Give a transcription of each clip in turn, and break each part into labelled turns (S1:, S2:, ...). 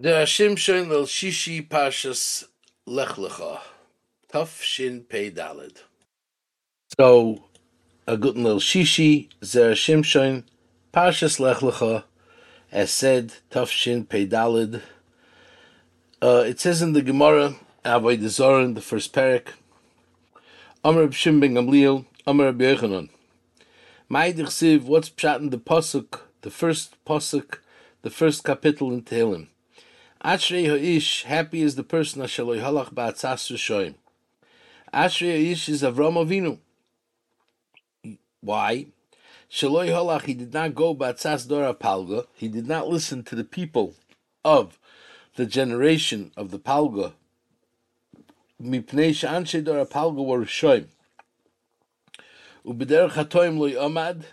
S1: Zera Shimshon Lil Shishi Parshas Lech Lecha. Tuf Shin Pei Dalid. So, a good Lil Shishi, Zer Hashem Shoin Parshas Lech Lecha, as said, Tuf Shin Pei Dalid. Uh, it says in the Gemara, Avodah Zarah, the first parak, Amr B'Shim Ben Gamliel, Amr Yochanan. Ma'idich Siv, what's pshat in the Pasuk, the first Pasuk, the first capital in Tehillim. Ashrei Ha'ish, happy is the person Ashaloi Halach Ba'atzas Rishoyim. Ashrei Ha'ish is Avram Avinu. Why? Shaloi Halach, he did not go Ba'atzas Dora Palga, he did not listen to the people of the generation of the Palga. Mipnei Sha'anshe Dora Palga were Rishoyim. Ubeder Chatoim Loi Amad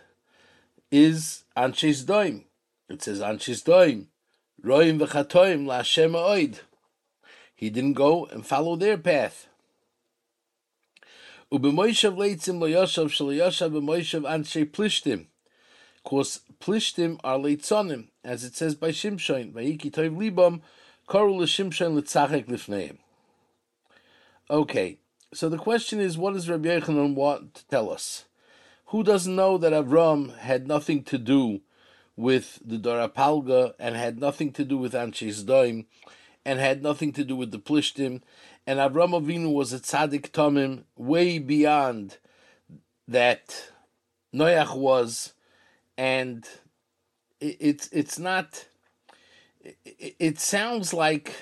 S1: is Anshes Doim. It says Anshes Doim. Roim v'chatoim la'Hashem oid. He didn't go and follow their path. Ubemoishav leitzim lo yoshav shel yoshav b'moishav anshe plishtim. Because plishtim are leitzonim, as it says by Shimshon, vayiki toiv libam, koru l'shimshon l'tzachek lifneim. Okay, so the question is, what does Rabbi Yochanan want to tell us? Who doesn't know that Avram had nothing to do with the Dorapalga and had nothing to do with Anshes Doim and had nothing to do with the Plishtim. And Avram Avinu was a tzaddik tomim way beyond that Noach was, and it, it's it's not. It, it sounds like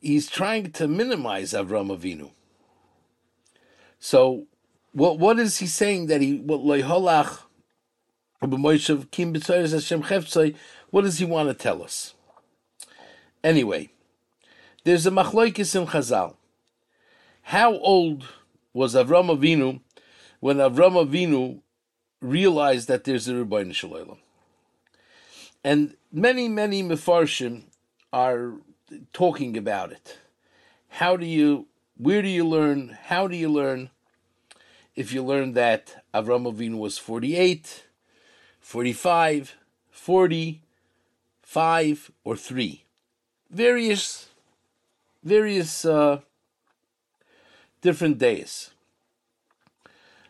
S1: he's trying to minimize Avram Avinu. So, what what is he saying that he what loyholach what does he want to tell us? Anyway, there's a machloikis in Chazal. How old was Avram Avinu when Avram Avinu realized that there's a Ribono Shel Olam? And many, many Mefarshim are talking about it. How do you, where do you learn, how do you learn? If you learn that Avram Avinu was 48, 45, 40, 5, or 3. Various, various uh, different days.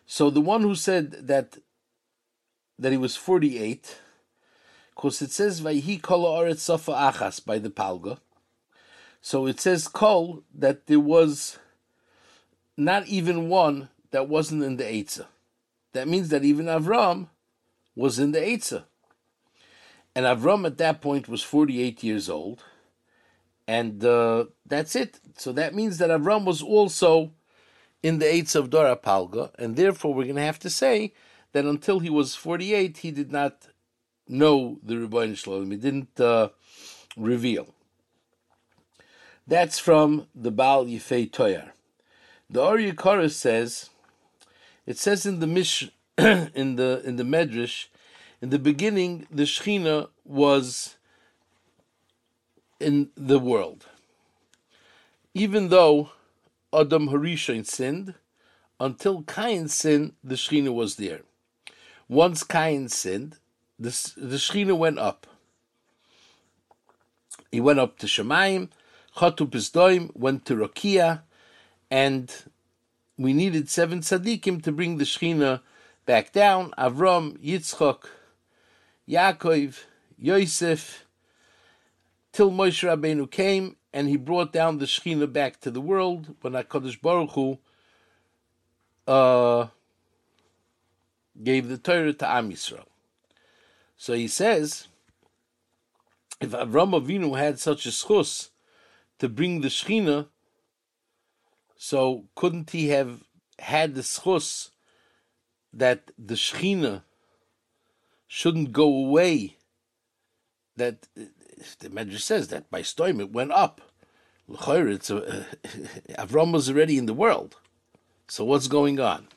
S1: So the one who said that that he was 48, because it says Vayhi kol aretz safa achas by the Palga. So it says kol that there was not even one that wasn't in the Eitzah. That means that even Avram was in the Eitzah. And Avram at that point was 48 years old. And uh, that's it. So that means that Avram was also in the Eitzah of Dora Palga. And therefore, we're going to have to say that until he was 48, he did not know the Ribono Shel Olam. He didn't uh, reveal. That's from the Baal Yifei Toyar. The Or Yikara says, it says in the Mish in the in the Medrash, in the beginning, the Shechina was in the world. Even though Adam Harishon sinned, until Cain sinned, the Shechina was there. Once Cain sinned, the, the Shechina went up. He went up to Shemaim, Chatu Pisdoim, went to Rakia, and we needed seven tzaddikim to bring the Shechina back down. Avram, Yitzchok, Yaakov, Yosef, till Moshe Rabbeinu came and he brought down the Shekhinah back to the world when HaKadosh Baruch Hu uh, gave the Torah to Am Yisrael. So he says, if Avram Avinu had such a schus to bring the Shekhinah, so couldn't he have had the schus that the Shechina shouldn't go away. That the Medrash says that by Sdoim it went up. It's a, Avram was already in the world. So what's going on?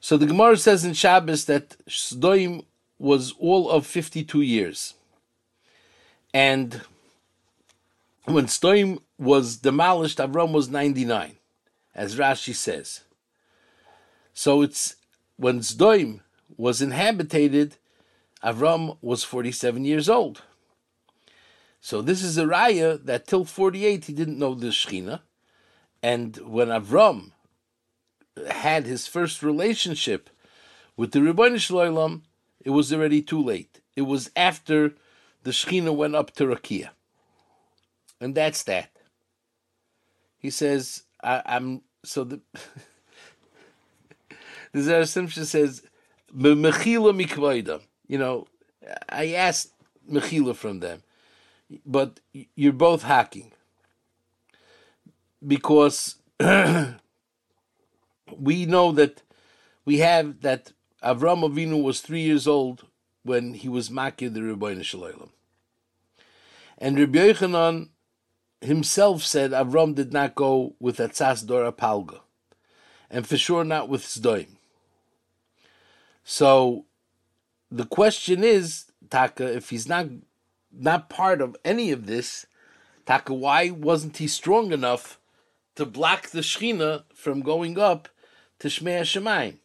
S1: So the Gemara says in Shabbos that Sdoim was all of 52 years. And when Sdoim was demolished, Avram was 99, as Rashi says. So it's when Zdoim was inhabited, Avram was 47 years old. So this is a raya that till 48 he didn't know the Shechina. And when Avram had his first relationship with the Ribono Shel Olam, it was already too late. It was after the Shechina went up to Rakia. And that's that. He says, I, am so the the Zera Shimshon says, Mechila mikvaida. You know, I asked Mechila from them, but you're both hacking. Because we know that we have that Avram Avinu was three years old when he was makir the Ribono Shel Olam. And Rabbi Yochanan himself said Avram did not go with Atzas Dora Palga, and for sure not with Zdoim. So the question is, Taka, if he's not not part of any of this, Taka, why wasn't he strong enough to block the Shechina from going up to Shmei Shemaim?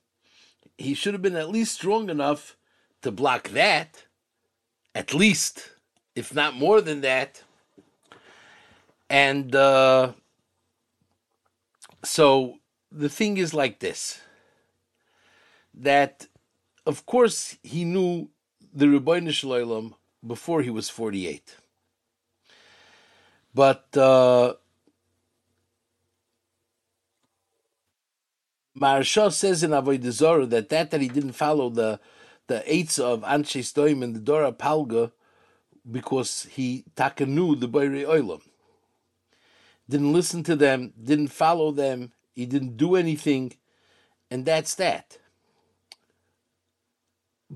S1: He should have been at least strong enough to block that, at least, if not more than that. And uh, so the thing is like this that, of course, he knew the Ribono Shel Olam before he was 48. But uh, Maharsha says in Avodah Zarah that that that he didn't follow the the eights of Anshe Stoim and the Dora Palga because he takanu the Boire Oilam. Didn't listen to them, didn't follow them, he didn't do anything, and that's that.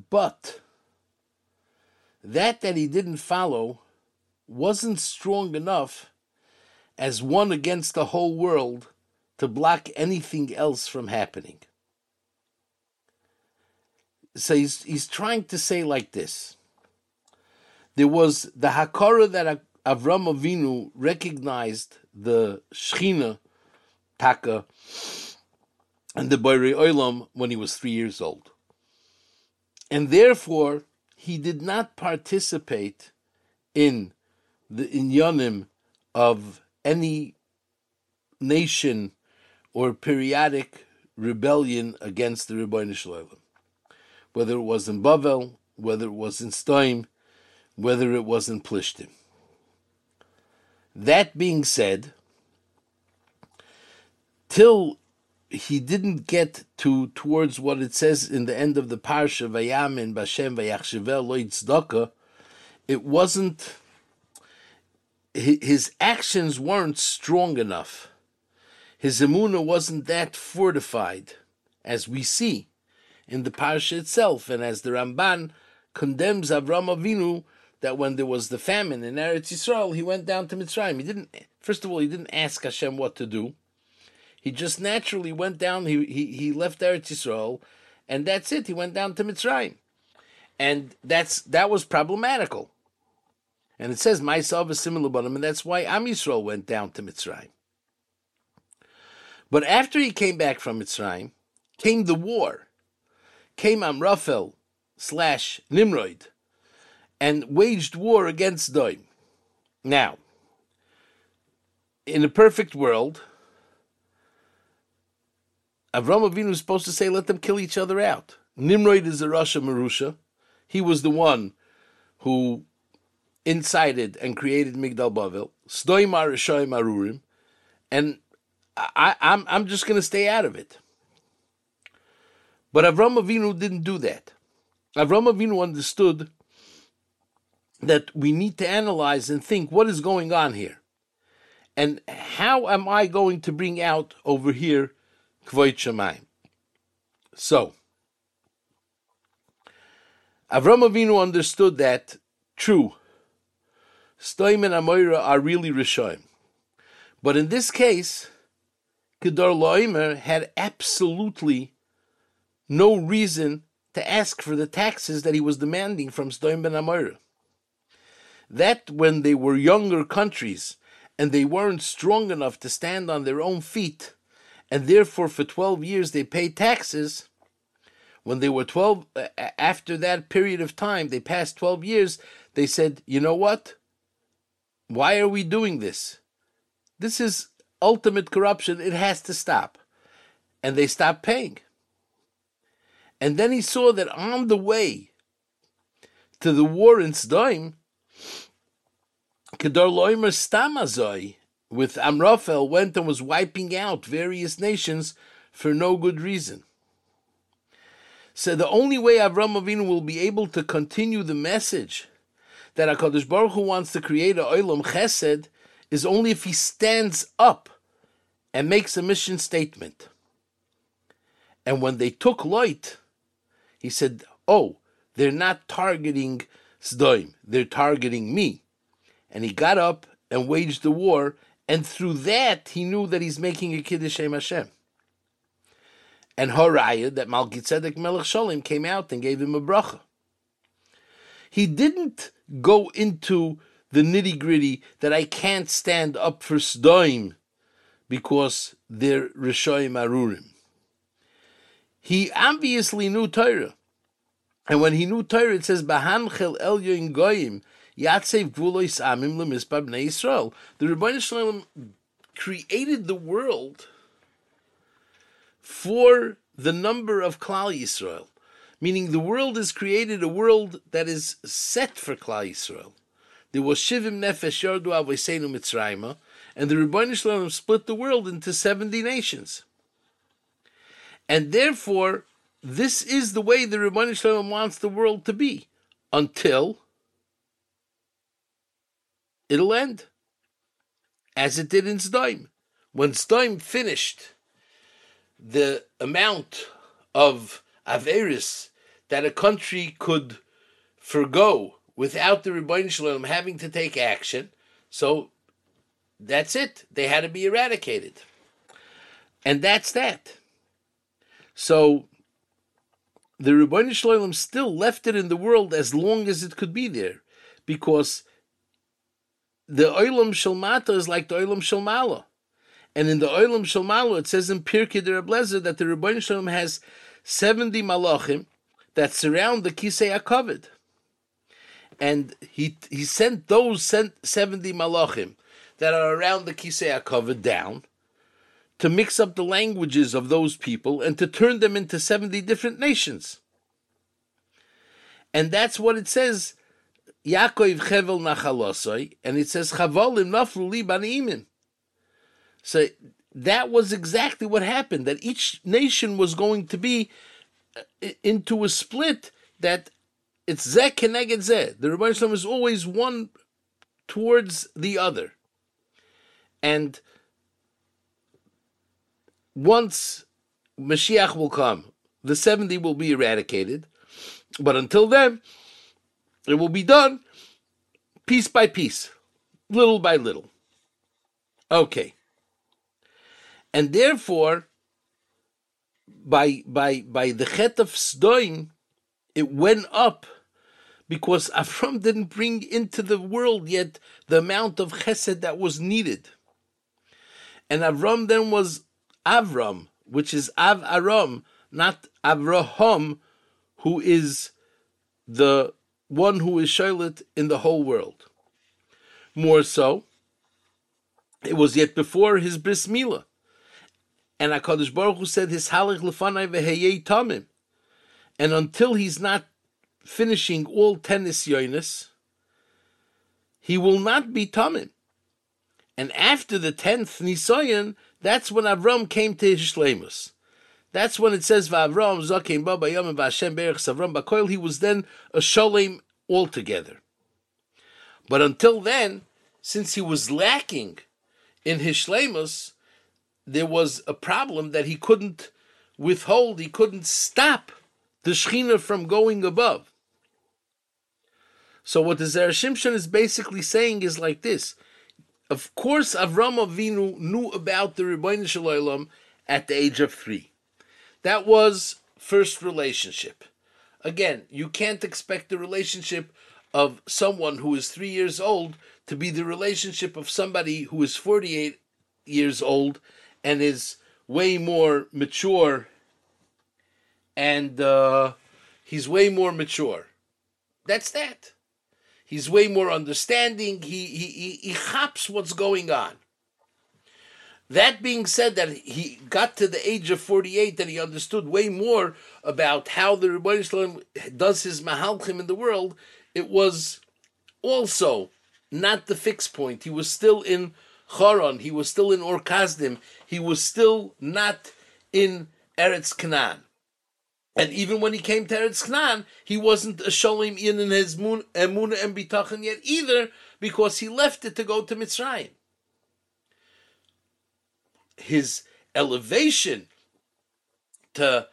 S1: But that that he didn't follow wasn't strong enough as one against the whole world to block anything else from happening. So he's, he's trying to say like this. There was the Hakara that Avram Avinu recognized the Shechina Taka and the Boire Olam when he was three years old. And therefore, he did not participate in the inyanim of any nation or periodic rebellion against the Ribono Shel Olam. Whether it was in Bavel, whether it was in Stoim, whether it was in Plishtim. That being said, till he didn't get to towards what it says in the end of the parsha Vayamin Bashem Vayachshevel Lo it wasn't his actions weren't strong enough. His emuna wasn't that fortified, as we see in the parsha itself, and as the Ramban condemns Avram Avinu that when there was the famine in Eretz Yisrael, he went down to Mitzrayim. He didn't. First of all, he didn't ask Hashem what to do. He just naturally went down. He he, he left Eretz Yisrael, and that's it. He went down to Mitzrayim, and that's that was problematical. And it says myself is similar but and that's why Am Yisrael went down to Mitzrayim. But after he came back from Mitzrayim, came the war. Came Amraphel slash Nimrod and waged war against Doim. Now, in a perfect world, Avram Avinu was supposed to say, let them kill each other out. Nimrod is a Rasha Marusha. He was the one who incited and created Migdal Bavel. Stoimar Rishoim Arurim. And I, I'm, I'm just going to stay out of it. But Avram Avinu didn't do that. Avram Avinu understood that we need to analyze and think what is going on here. And how am I going to bring out over here Kvoit Shemaim? So, Avram Avinu understood that, true, Stoim and Amoira are really Rishoim. But in this case, Kedar Loimer had absolutely no reason to ask for the taxes that he was demanding from Stoim ben Amoira that when they were younger countries and they weren't strong enough to stand on their own feet, and therefore for 12 years they paid taxes, when they were 12, after that period of time, they passed 12 years, they said, you know what? Why are we doing this? This is ultimate corruption. It has to stop. And they stopped paying. And then he saw that on the way to the war in Sdoim, Kedar Loimer Stamazoi with Amraphel went and was wiping out various nations for no good reason. So the only way Avram Avinu will be able to continue the message that Hakadosh Baruch Hu wants to create a Olam Chesed is only if he stands up and makes a mission statement. And when they took Lot, he said, "Oh, they're not targeting Sdoim; they're targeting me." And he got up and waged the war, and through that he knew that he's making a kiddush Hashem. And Horaya, that Malkitzedek Melech Sholem came out and gave him a bracha. He didn't go into the nitty gritty that I can't stand up for Sdoim because they're Rishoim Arurim. He obviously knew Torah. And when he knew Torah, it says, Bahanchel El Goyim, Yatsev Gvulois Amim. The Ribono Shel Olam created the world for the number of Klal Yisrael, meaning the world is created a world that is set for Klal Yisrael. There was Shivim Nefesh Yardu Avoseinu Mitzrayim, and the Ribono Shel Olam split the world into 70 nations. And therefore, this is the way the Ribono Shel Olam wants the world to be until it'll end, as it did in Sdoim. When Sdoim finished the amount of Averis that a country could forego without the Ribono Shel Olam having to take action, so that's it. They had to be eradicated. And that's that. So the Ribono Shel Olam still left it in the world as long as it could be there, because the Olam Shalmata is like the Olam Shalmala. And in the Olam Shalmalo, it says in Pirkei de that the Ribono Shel Olam has 70 malachim that surround the Kisei HaKavod. And he he sent those 70 malachim that are around the Kisei HaKavod down to mix up the languages of those people and to turn them into 70 different nations. And that's what it says, Yaakov Chevel Nachalosoi, and it says, Chavolim Naflu Li So that was exactly what happened. That each nation was going to be uh, into a split. That it's zeh keneged zeh. The Rebbe Shalom is always one towards the other, and once Mashiach will come, the seventy will be eradicated. But until then, it will be done piece by piece, little by little. Okay and therefore, by by by the chet of Sdoim, it went up because Avram didn't bring into the world yet the amount of chesed that was needed. And Avram then was Avram, which is Av Aram, not Avraham, who is the one who is Charlotte in the whole world. More so, it was yet before his bris milah. And HaKadosh Baruch Hu said, His halach lefanai veheyei tamim. And until he's not finishing all ten nisyonis, he will not be tamim. And after the tenth nisayon, that's when Avram came to his shlemus. That's when it says Vavram Zakim Baba Yom Vashem Berech Savram Bakoil. He was then a sholem altogether. But until then, since he was lacking in his shlemus, there was a problem that he couldn't withhold, he couldn't stop the Shechina from going above. So what the Zera Shimshon is basically saying is like this. Of course, Avram Avinu knew about the Ribono Shel Olam at the age of three. That was first relationship. Again, you can't expect the relationship of someone who is three years old to be the relationship of somebody who is 48 years old and is way more mature and uh, he's way more mature. That's that. He's way more understanding. He he he, he hops what's going on. That being said, that he got to the age of 48, that he understood way more about how the Rebbe Shalom does his mahalchim in the world, it was also not the fixed point. He was still in Choron, he was still in Ur Kasdim, he was still not in Eretz Canaan. And even when he came to Eretz Canaan, he wasn't a Sholem in his Emunah and Bitachon yet either, because he left it to go to Mitzrayim. His elevation to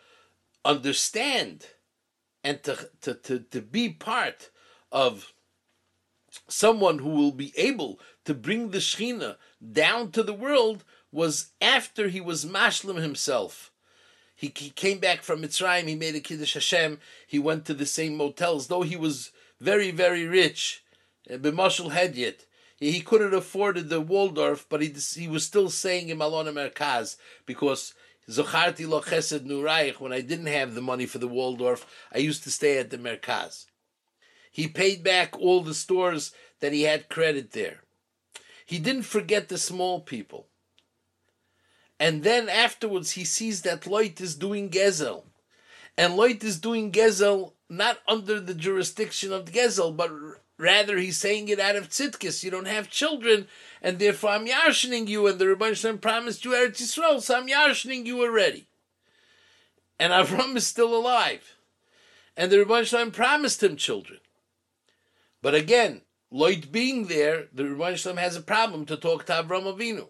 S1: understand and to, to, to, to be part of someone who will be able to bring the Shechina down to the world was after he was mashlim himself. He, he came back from Mitzrayim, he made a Kiddush Hashem, he went to the same motels, though he was very, very rich, uh, b'mashal had yet. He, couldn't afford the Waldorf, but he, he was still saying in Malona Merkaz, because Zocharti lo chesed nuraich, when I didn't have the money for the Waldorf, I used to stay at the Merkaz. He paid back all the stores that he had credit there. He didn't forget the small people. And then afterwards, he sees that Loit is doing Gezel. And Loit is doing Gezel not under the jurisdiction of Gezel, but rather he's saying it out of Tzidkis. You don't have children, and therefore I'm yarshening you, and the Rebbe Shalom promised you Eretz Yisrael, so I'm yarshening you already. And Avram is still alive. And the Rebbe Shalom promised him children. But again, Loit being there, the Rebbe Shalom has a problem to talk to Avram Avinu.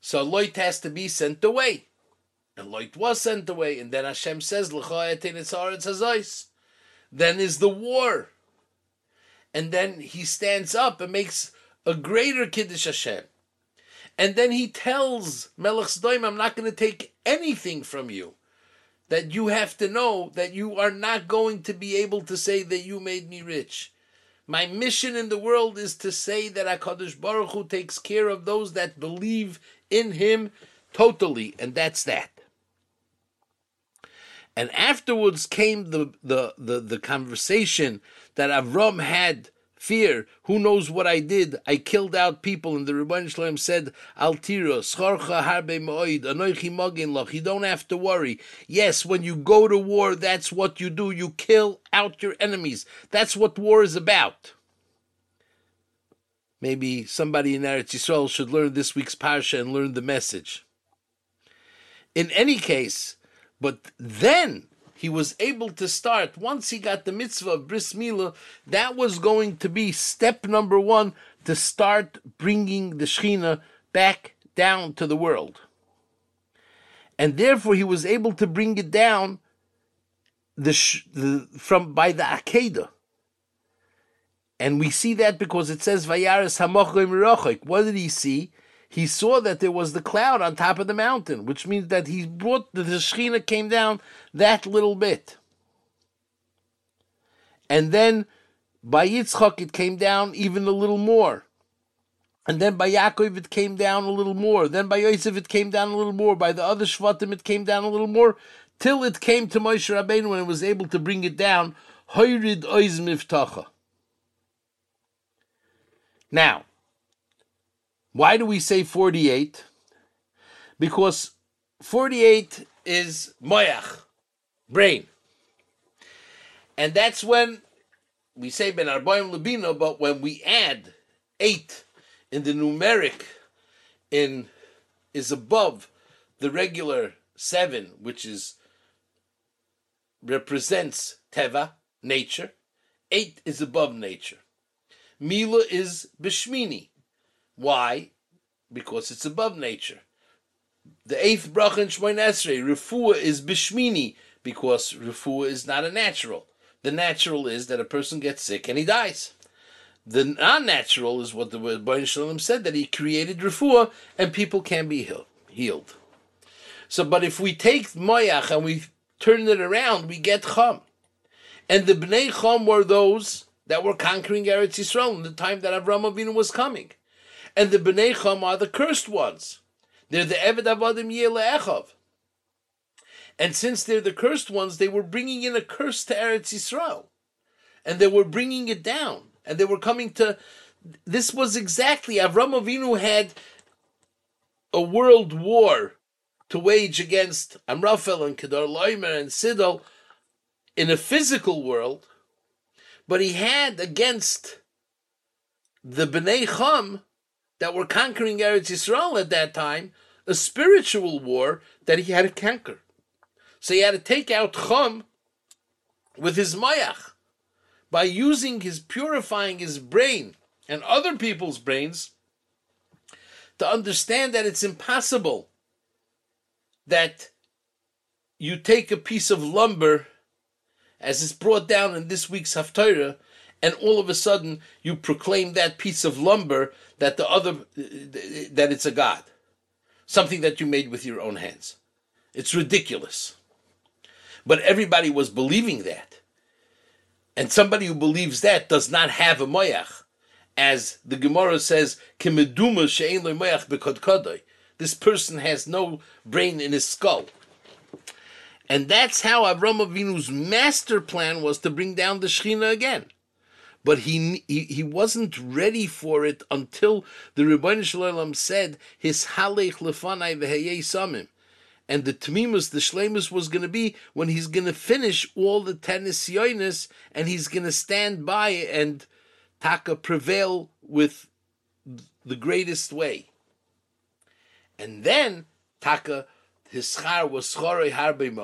S1: So Loit has to be sent away. And Loit was sent away, and then Hashem says, Then is the war. And then he stands up and makes a greater Kiddush Hashem. And then he tells Melech Sdoim, I'm not going to take anything from you. That you have to know that you are not going to be able to say that you made me rich. My mission in the world is to say that HaKadosh Baruch Hu takes care of those that believe in Him totally, and that's that. And afterwards came the, the, the, the conversation that Avram had fear. Who knows what I did? I killed out people, and the Ribono Shel Olam said, Altira, Schorcha Harbe Moed, Mogin Loch. You don't have to worry. Yes, when you go to war, that's what you do. You kill out your enemies. That's what war is about. Maybe somebody in Eretz Yisrael should learn this week's parsha and learn the message. In any case, but then he was able to start once he got the mitzvah of bris milah. That was going to be step number one to start bringing the Shechina back down to the world, and therefore he was able to bring it down the, the from by the Akedah. And we see that because it says Vayaris Hamochim What did he see? He saw that there was the cloud on top of the mountain, which means that he brought the, the Shechina came down that little bit. And then by Yitzchak it came down even a little more. And then by Yaakov it came down a little more. Then by Yosef it came down a little more. By the other Shvatim it came down a little more. Till it came to Moshe Rabbeinu when it was able to bring it down. Miftacha. Now, why do we say 48? Because 48 is moyach, brain. And that's when we say ben arbaim labino, but when we add 8 in the numeric in is above the regular 7, which is represents teva, nature. 8 is above nature. Mila is bishmini, why? Because it's above nature. The eighth bracha in Shmoin Esrei, refuah is bishmini, because refuah is not a natural. The natural is that a person gets sick and he dies. The non-natural is what the Baruch Shalom said that he created refuah and people can be healed. So, but if we take moyach and we turn it around, we get chum. And the bnei chum were those that were conquering Eretz Yisrael in the time that Avram Avinu was coming and the Bnei Chum are the cursed ones. They're the Eved Avadim Echov. And since they're the cursed ones, they were bringing in a curse to Eretz Yisrael. And they were bringing it down. and they were coming to. This was exactly Avram Avinu had a world war to wage against Amraphel and Kedar Loimer and Sidol in a physical world, but he had against the Bnei Chum that were conquering Eretz Yisrael at that time a spiritual war that he had to conquer. So he had to take out Chum with his moyach by using his purifying his brain and other people's brains to understand that it's impossible that you take a piece of lumber as is brought down in this week's Haftarah, and all of a sudden you proclaim that piece of lumber that the other that it's a god, something that you made with your own hands. It's ridiculous. But everybody was believing that. And somebody who believes that does not have a moyach. As the Gemara says, this person has no brain in his skull. And that's how Avram Avinu's master plan was to bring down the Shechina again. But he, he, he wasn't ready for it until the Ribono Shel Olam said, his halech lefanai v'heyei samim. And the Tmimus, the Shlemus, was going to be when he's going to finish all the ten nisyonis and he's going to stand by and taka prevail with the greatest way. And then taka his schar was schorei harbe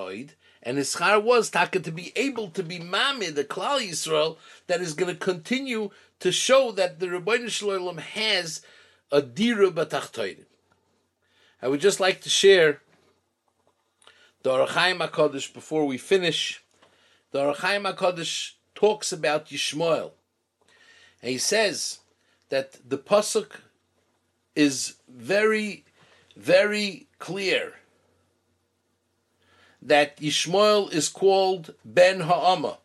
S1: and his schar was taka to be able to be mamid the Klal Yisrael that is going to continue to show that the Ribono Shel Olam has a dira batachtoidim. I would just like to share the Ohr HaChaim HaKadosh, before we finish, the Ohr HaChaim HaKadosh talks about Yishmael. And he says that the Pasuk is very, very clear that Yishmael is called Ben Ha'ama.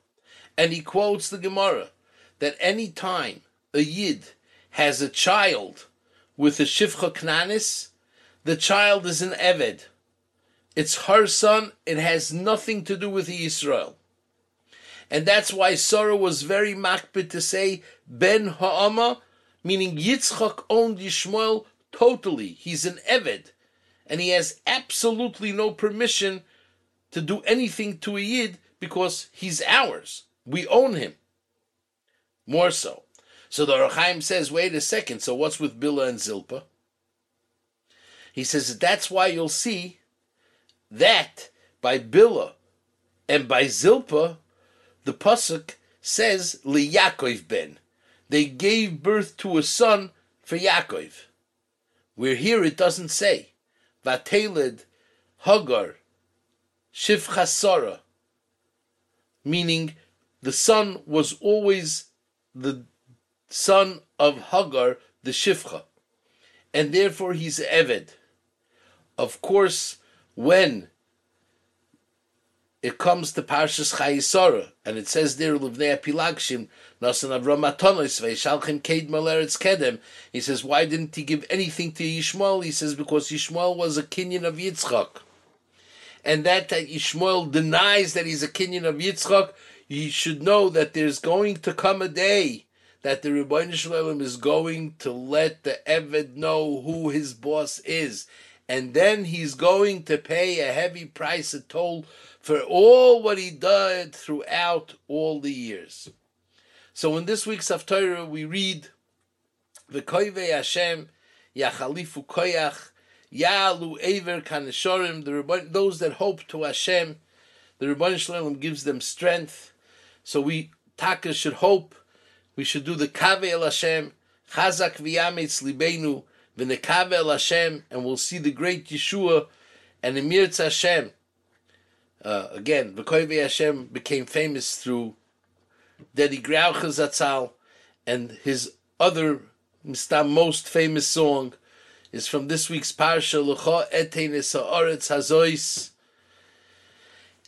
S1: And he quotes the Gemara that any time a Yid has a child with a Shivcha Knanis, the child is an Eved it's her son. It has nothing to do with Israel. And that's why Sarah was very makbid to say Ben Ha'ama, meaning Yitzchak owned Yishmael totally. He's an Eved. And he has absolutely no permission to do anything to a Yid because he's ours. We own him. More so. So the Rachaim says, wait a second, so what's with Bilhah and Zilpa? He says that's why you'll see that by Bilhah and by Zilpa, the pasuk says liyakov ben. They gave birth to a son for Yaakov. Where here it doesn't say vateled Hagar shivchasara, meaning the son was always the son of Hagar, the shivcha, and therefore he's Eved. Of course, when it comes to Parshas Chayei Sarah, and it says there, Livnei Pilagshim, Nasan Avram Matonos, Veishalchim Ked Maleretz Kedem, he says, why didn't he give anything to Yishmael? He says, because Yishmael was a kinyan of Yitzchak. And that, that Yishmael denies that he's a kinyan of Yitzchak, you should know that there's going to come a day that the Ribono Shel Olam is going to let the Eved know who his boss is and then he's going to pay a heavy price, a toll, for all what he did throughout all the years. So in this week's Haftarah, we read, V'koive Hashem, Yachalifu Koyach, Ya'alu Ever Kaneshorim, the those that hope to Hashem, the Ribono Shel Olam gives them strength. So we, Taka, should hope. We should do the Kave El Hashem, Chazak V'yametz Libenu, V'nekave el Hashem, and we'll see the great Yeshua and Emir Hashem. Uh, again, V'koyve Hashem became famous through Dedi Graucher Zatzal, and his other most famous song is from this week's Parsha, L'cha etenes ha'aretz hazois,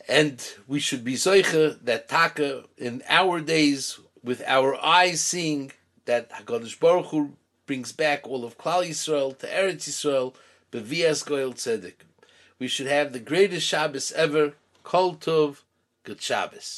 S1: and we should be zoicha that taka in our days with our eyes seeing that Hakadosh Baruch Hu brings back all of Klal Yisrael to Eretz Yisrael, Bevias Goyel Tzedek. We should have the greatest Shabbos ever, Kol Tov, Good Shabbos.